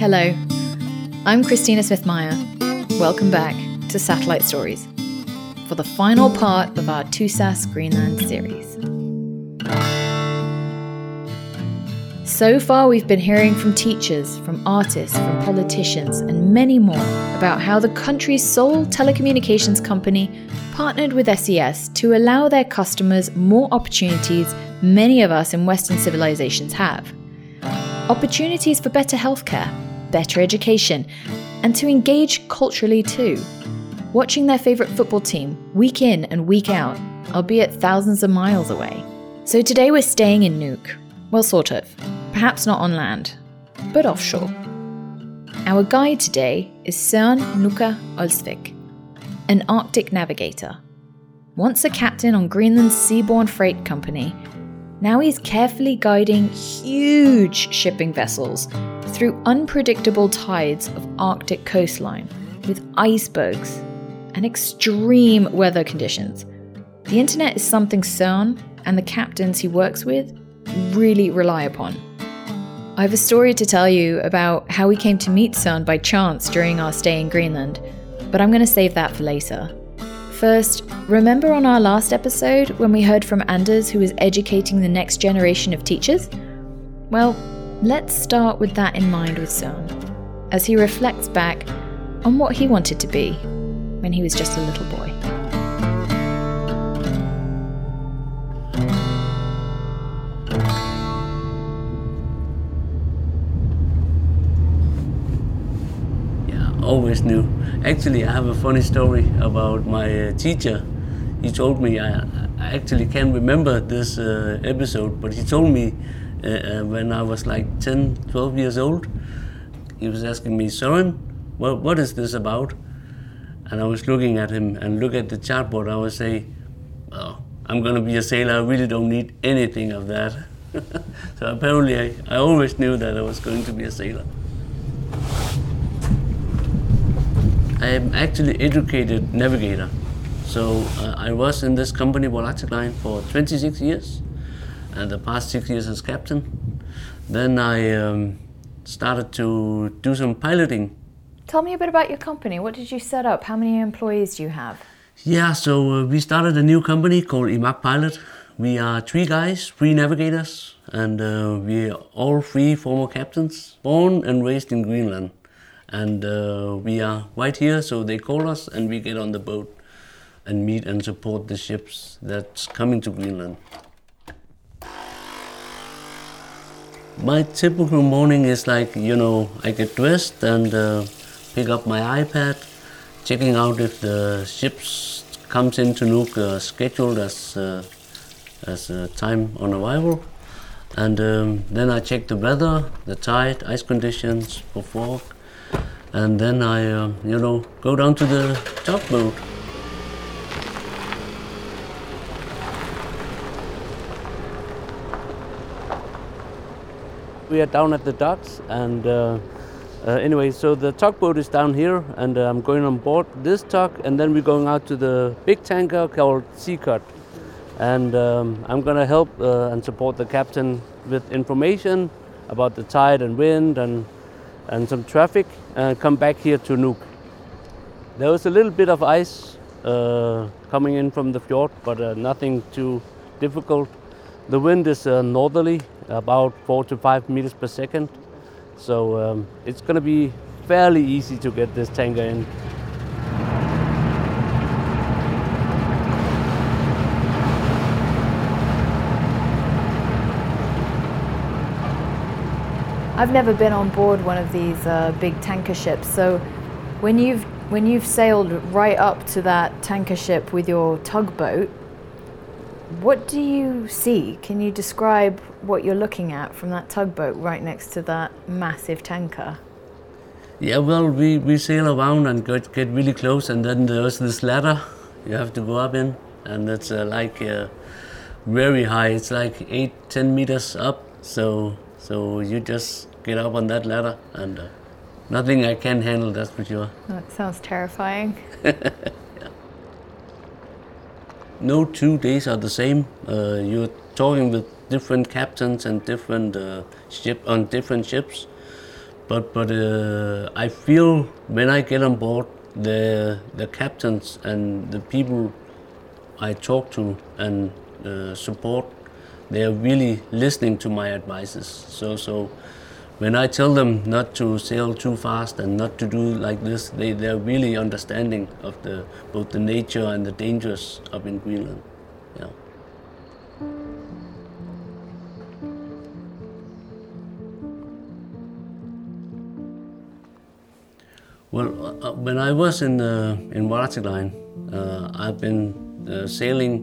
Hello, I'm Christina Smith Meyer. Welcome back to Satellite Stories for the final part of our Tusass Greenland series. So far, we've been hearing from teachers, from artists, from politicians, and many more about how the country's sole telecommunications company partnered with SES to allow their customers more opportunities many of us in Western civilizations have. Opportunities for better healthcare, better education, and to engage culturally too. Watching their favourite football team week in and week out, albeit thousands of miles away. So today we're staying in Nuuk. Well, sort of. Perhaps not on land, but offshore. Our guide today is Søren Nuka Olsvik, an Arctic navigator. Once a captain on Greenland's seaborne freight company, now he's carefully guiding huge shipping vessels through unpredictable tides of Arctic coastline with icebergs and extreme weather conditions. The internet is something Søren and the captains he works with really rely upon. I have a story to tell you about how we came to meet Søren by chance during our stay in Greenland, but I'm going to save that for later. First, remember on our last episode when we heard from Anders who is educating the next generation of teachers? Well, let's start with that in mind with Søren, as he reflects back on what he wanted to be when he was just a little boy. Yeah, always knew. Actually, I have a funny story about my uh, teacher. He told me, I, I actually can't remember this uh, episode, but he told me uh, uh when I was like 10, 12 years old, he was asking me, Søren, what, what is this about? And I was looking at him and look at the chartboard. I would say, well, I'm going to be a sailor. I really don't need anything of that. so apparently, I, I always knew that I was going to be a sailor. I am actually educated navigator. So uh, I was in this company, Royal Arctic Line, for 26 years, and the past six years as captain. Then I um, started to do some piloting. Tell me a bit about your company. What did you set up? How many employees do you have? Yeah, so uh, we started a new company called IMAC Pilot. We are three guys, three navigators, and uh, we are all three former captains, born and raised in Greenland and uh, we are right here so they call us and we get on the boat and meet and support the ships that's coming to greenland my typical morning is like you know i get dressed and uh, pick up my ipad checking out if the ships comes into nuuk uh, scheduled as uh, as uh, time on arrival and um, then i check the weather the tide ice conditions for fog and then I, uh, you know, go down to the tugboat. We are down at the docks, and uh, uh, anyway, so the tugboat is down here, and uh, I'm going on board this tug, and then we're going out to the big tanker called Seacut. And um, I'm going to help uh, and support the captain with information about the tide and wind and and some traffic and come back here to Nuuk. There was a little bit of ice uh, coming in from the fjord, but uh, nothing too difficult. The wind is uh, northerly, about four to five meters per second. So um, it's going to be fairly easy to get this tanker in. I've never been on board one of these uh, big tanker ships. So when you've when you've sailed right up to that tanker ship with your tugboat, what do you see? Can you describe what you're looking at from that tugboat right next to that massive tanker? Yeah, well, we, we sail around and get, get really close, and then there's this ladder you have to go up in, and it's uh, like uh, very high. It's like eight, ten meters up. So so you just get up on that ladder, and uh, nothing I can handle, that's for sure. That sounds terrifying. No two days are the same. Uh, you're talking with different captains and different uh, ship on different ships, but but uh, I feel when I get on board, the the captains and the people I talk to and uh, support, they are really listening to my advices. So so when I tell them not to sail too fast and not to do like this, they, they're really understanding of the both the nature and the dangers up in Greenland. Yeah. Well, uh, uh when I was in uh, in Arctic uh, I've been uh, sailing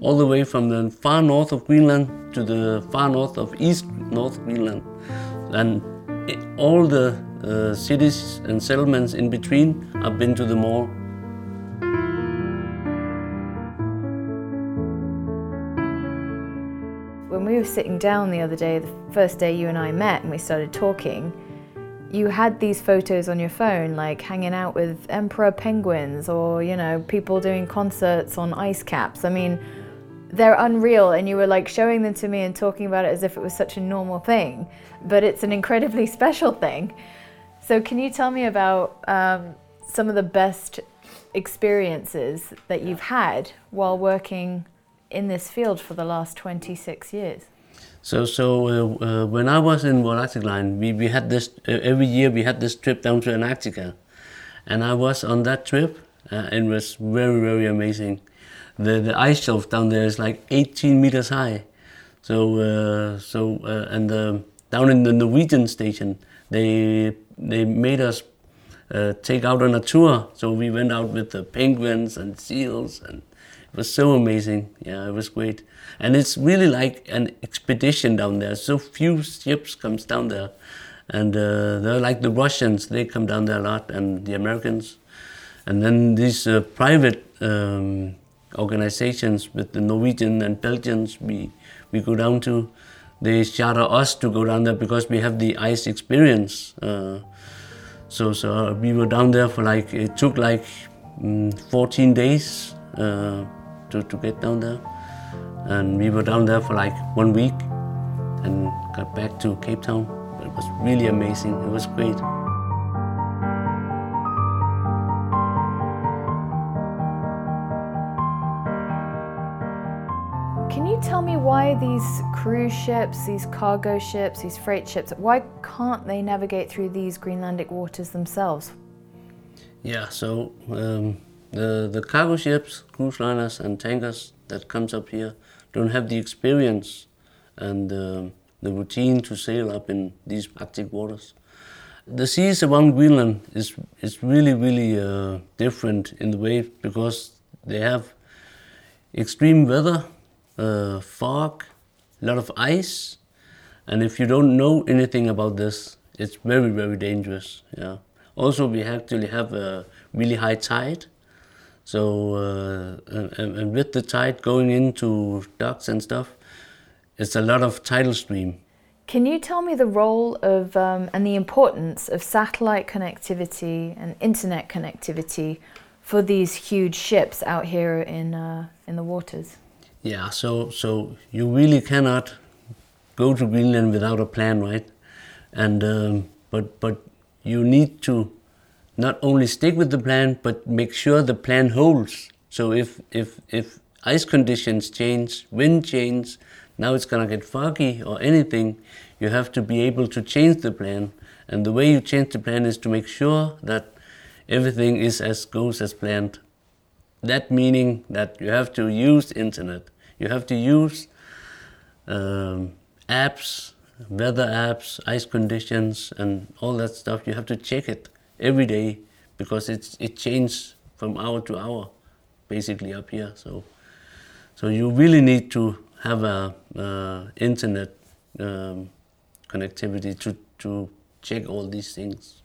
all the way from the far north of Greenland to the far north of East North Greenland and all the uh, cities and settlements in between, I've been to them all. When we were sitting down the other day, the first day you and I met and we started talking, you had these photos on your phone, like hanging out with emperor penguins or, you know, people doing concerts on ice caps. I mean, they're unreal and you were like showing them to me and talking about it as if it was such a normal thing but it's an incredibly special thing. So can you tell me about um, some of the best experiences that you've had while working in this field for the last 26 years? So so uh, uh, when i was in Royal Line we, we had this uh, every year we had this trip down to antarctica. And i was on that trip uh, it was very very amazing the, the ice shelf down there is like 18 meters high. So, uh, so uh, and uh, down in the Norwegian station, they they made us uh, take out on a tour. So we went out with the penguins and seals, and it was so amazing. Yeah, it was great. And it's really like an expedition down there. So few ships comes down there, and uh, they're like the Russians. They come down there a lot, and the Americans, and then these uh, private. Um, organizations with the Norwegian and Belgians we, we go down to. They charter us to go down there because we have the ice experience. Uh, so, so we were down there for like, it took like um, 14 days uh, to, to get down there. And we were down there for like one week and got back to Cape Town. It was really amazing. It was great. Tell me why these cruise ships, these cargo ships, these freight ships, why can't they navigate through these Greenlandic waters themselves? Yeah, so um, the, the cargo ships, cruise liners, and tankers that comes up here don't have the experience and uh, the routine to sail up in these Arctic waters. The seas around Greenland is, is really, really uh, different in the way because they have extreme weather uh, fog, a lot of ice, and if you don't know anything about this, it's very very dangerous. Yeah. Also, we actually have a really high tide, so uh, and, and with the tide going into docks and stuff, it's a lot of tidal stream. Can you tell me the role of um, and the importance of satellite connectivity and internet connectivity for these huge ships out here in uh, in the waters? Yeah, so so you really cannot go to Greenland without a plan, right? And um, but but you need to not only stick with the plan, but make sure the plan holds. So if if if ice conditions change, wind change, now it's gonna get foggy or anything, you have to be able to change the plan. And the way you change the plan is to make sure that everything is as goes as planned. That meaning that you have to use internet, you have to use um, apps, weather apps, ice conditions, and all that stuff. You have to check it every day because it's it changes from hour to hour, basically up here. So, so you really need to have a uh, internet um, connectivity to to check all these things.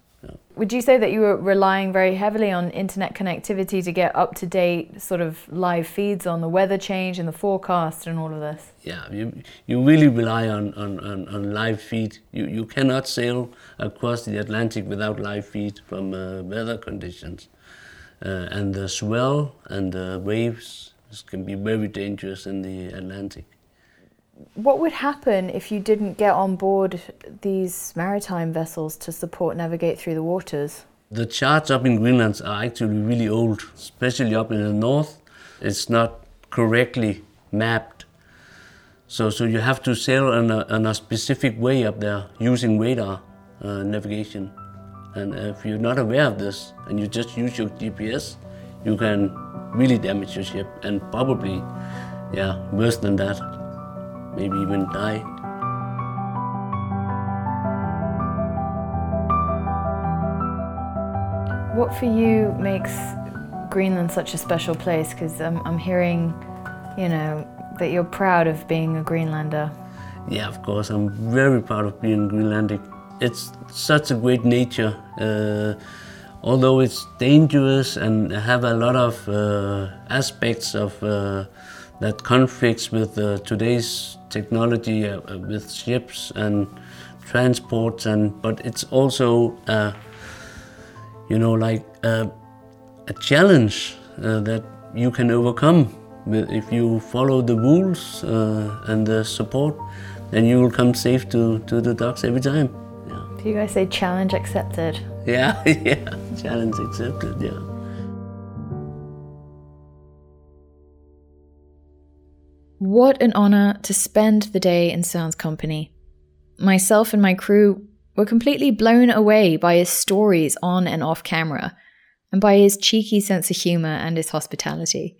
Would you say that you were relying very heavily on internet connectivity to get up to date sort of live feeds on the weather change and the forecast and all of this? Yeah, you, you really rely on, on, on, on live feed. You, you cannot sail across the Atlantic without live feed from uh, weather conditions. Uh, and the swell and the waves can be very dangerous in the Atlantic. What would happen if you didn't get on board these maritime vessels to support navigate through the waters? The charts up in Greenland are actually really old, especially up in the north. It's not correctly mapped. So, so you have to sail in a, in a specific way up there using radar uh, navigation. And if you're not aware of this and you just use your GPS, you can really damage your ship and probably, yeah, worse than that, maybe even die. What for you makes Greenland such a special place? Because I'm, I'm hearing, you know, that you're proud of being a Greenlander. Yeah, of course, I'm very proud of being Greenlandic. It's such a great nature. Uh, although it's dangerous and have a lot of uh, aspects of uh, that conflicts with uh, today's technology uh, with ships and transports and but it's also uh, you know like uh, a challenge that you can overcome if you follow the rules and the support then you will come safe to, to the docks every time yeah. do you guys say challenge accepted yeah, yeah. Challenge accepted, yeah. What an honor to spend the day in Søren's company. Myself and my crew were completely blown away by his stories on and off camera, and by his cheeky sense of humor and his hospitality.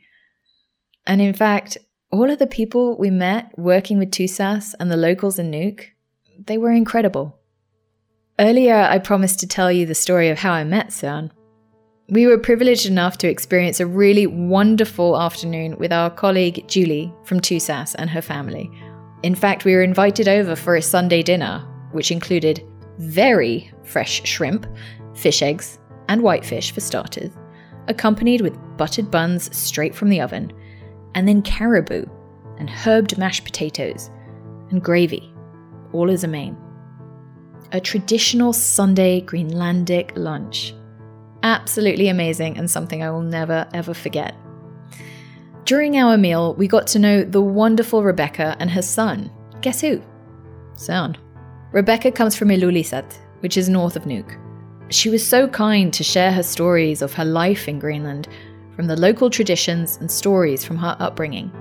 And in fact, all of the people we met working with Tusass and the locals in Nuuk, they were incredible. Earlier, I promised to tell you the story of how I met Søren. We were privileged enough to experience a really wonderful afternoon with our colleague Julie from Tusass and her family. In fact, we were invited over for a Sunday dinner, which included very fresh shrimp, fish eggs, and whitefish for starters, accompanied with buttered buns straight from the oven, and then caribou and herbed mashed potatoes and gravy, all as a main a traditional Sunday Greenlandic lunch. Absolutely amazing and something I will never ever forget. During our meal, we got to know the wonderful Rebecca and her son. Guess who? Søren. Rebecca comes from Ilulissat, which is north of Nuuk. She was so kind to share her stories of her life in Greenland, from the local traditions and stories from her upbringing.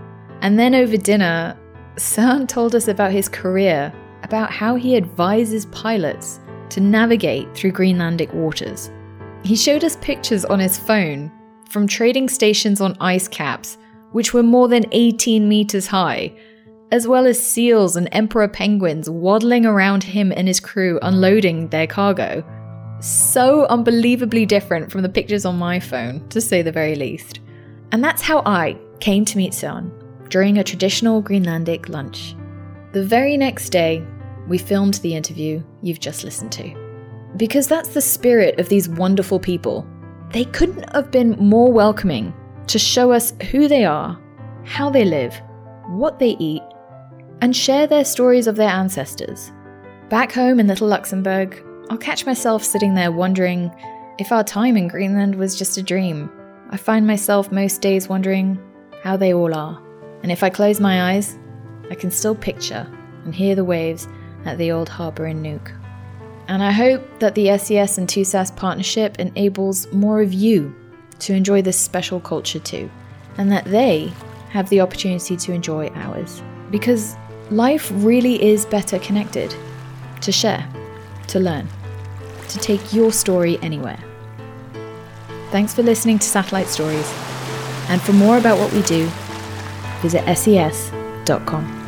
And then over dinner, Søren told us about his career about how he advises pilots to navigate through Greenlandic waters. He showed us pictures on his phone from trading stations on ice caps, which were more than 18 meters high, as well as seals and emperor penguins waddling around him and his crew unloading their cargo. So unbelievably different from the pictures on my phone, to say the very least. And that's how I came to meet Søren during a traditional Greenlandic lunch. The very next day, we filmed the interview you've just listened to. Because that's the spirit of these wonderful people. They couldn't have been more welcoming to show us who they are, how they live, what they eat, and share their stories of their ancestors. Back home in Little Luxembourg, I'll catch myself sitting there wondering if our time in Greenland was just a dream. I find myself most days wondering how they all are. And if I close my eyes, I can still picture and hear the waves at the old harbour in Nuuk. And I hope that the SES and Tusass partnership enables more of you to enjoy this special culture too, and that they have the opportunity to enjoy ours. Because life really is better connected to share, to learn, to take your story anywhere. Thanks for listening to Satellite Stories. And for more about what we do, visit ses.com.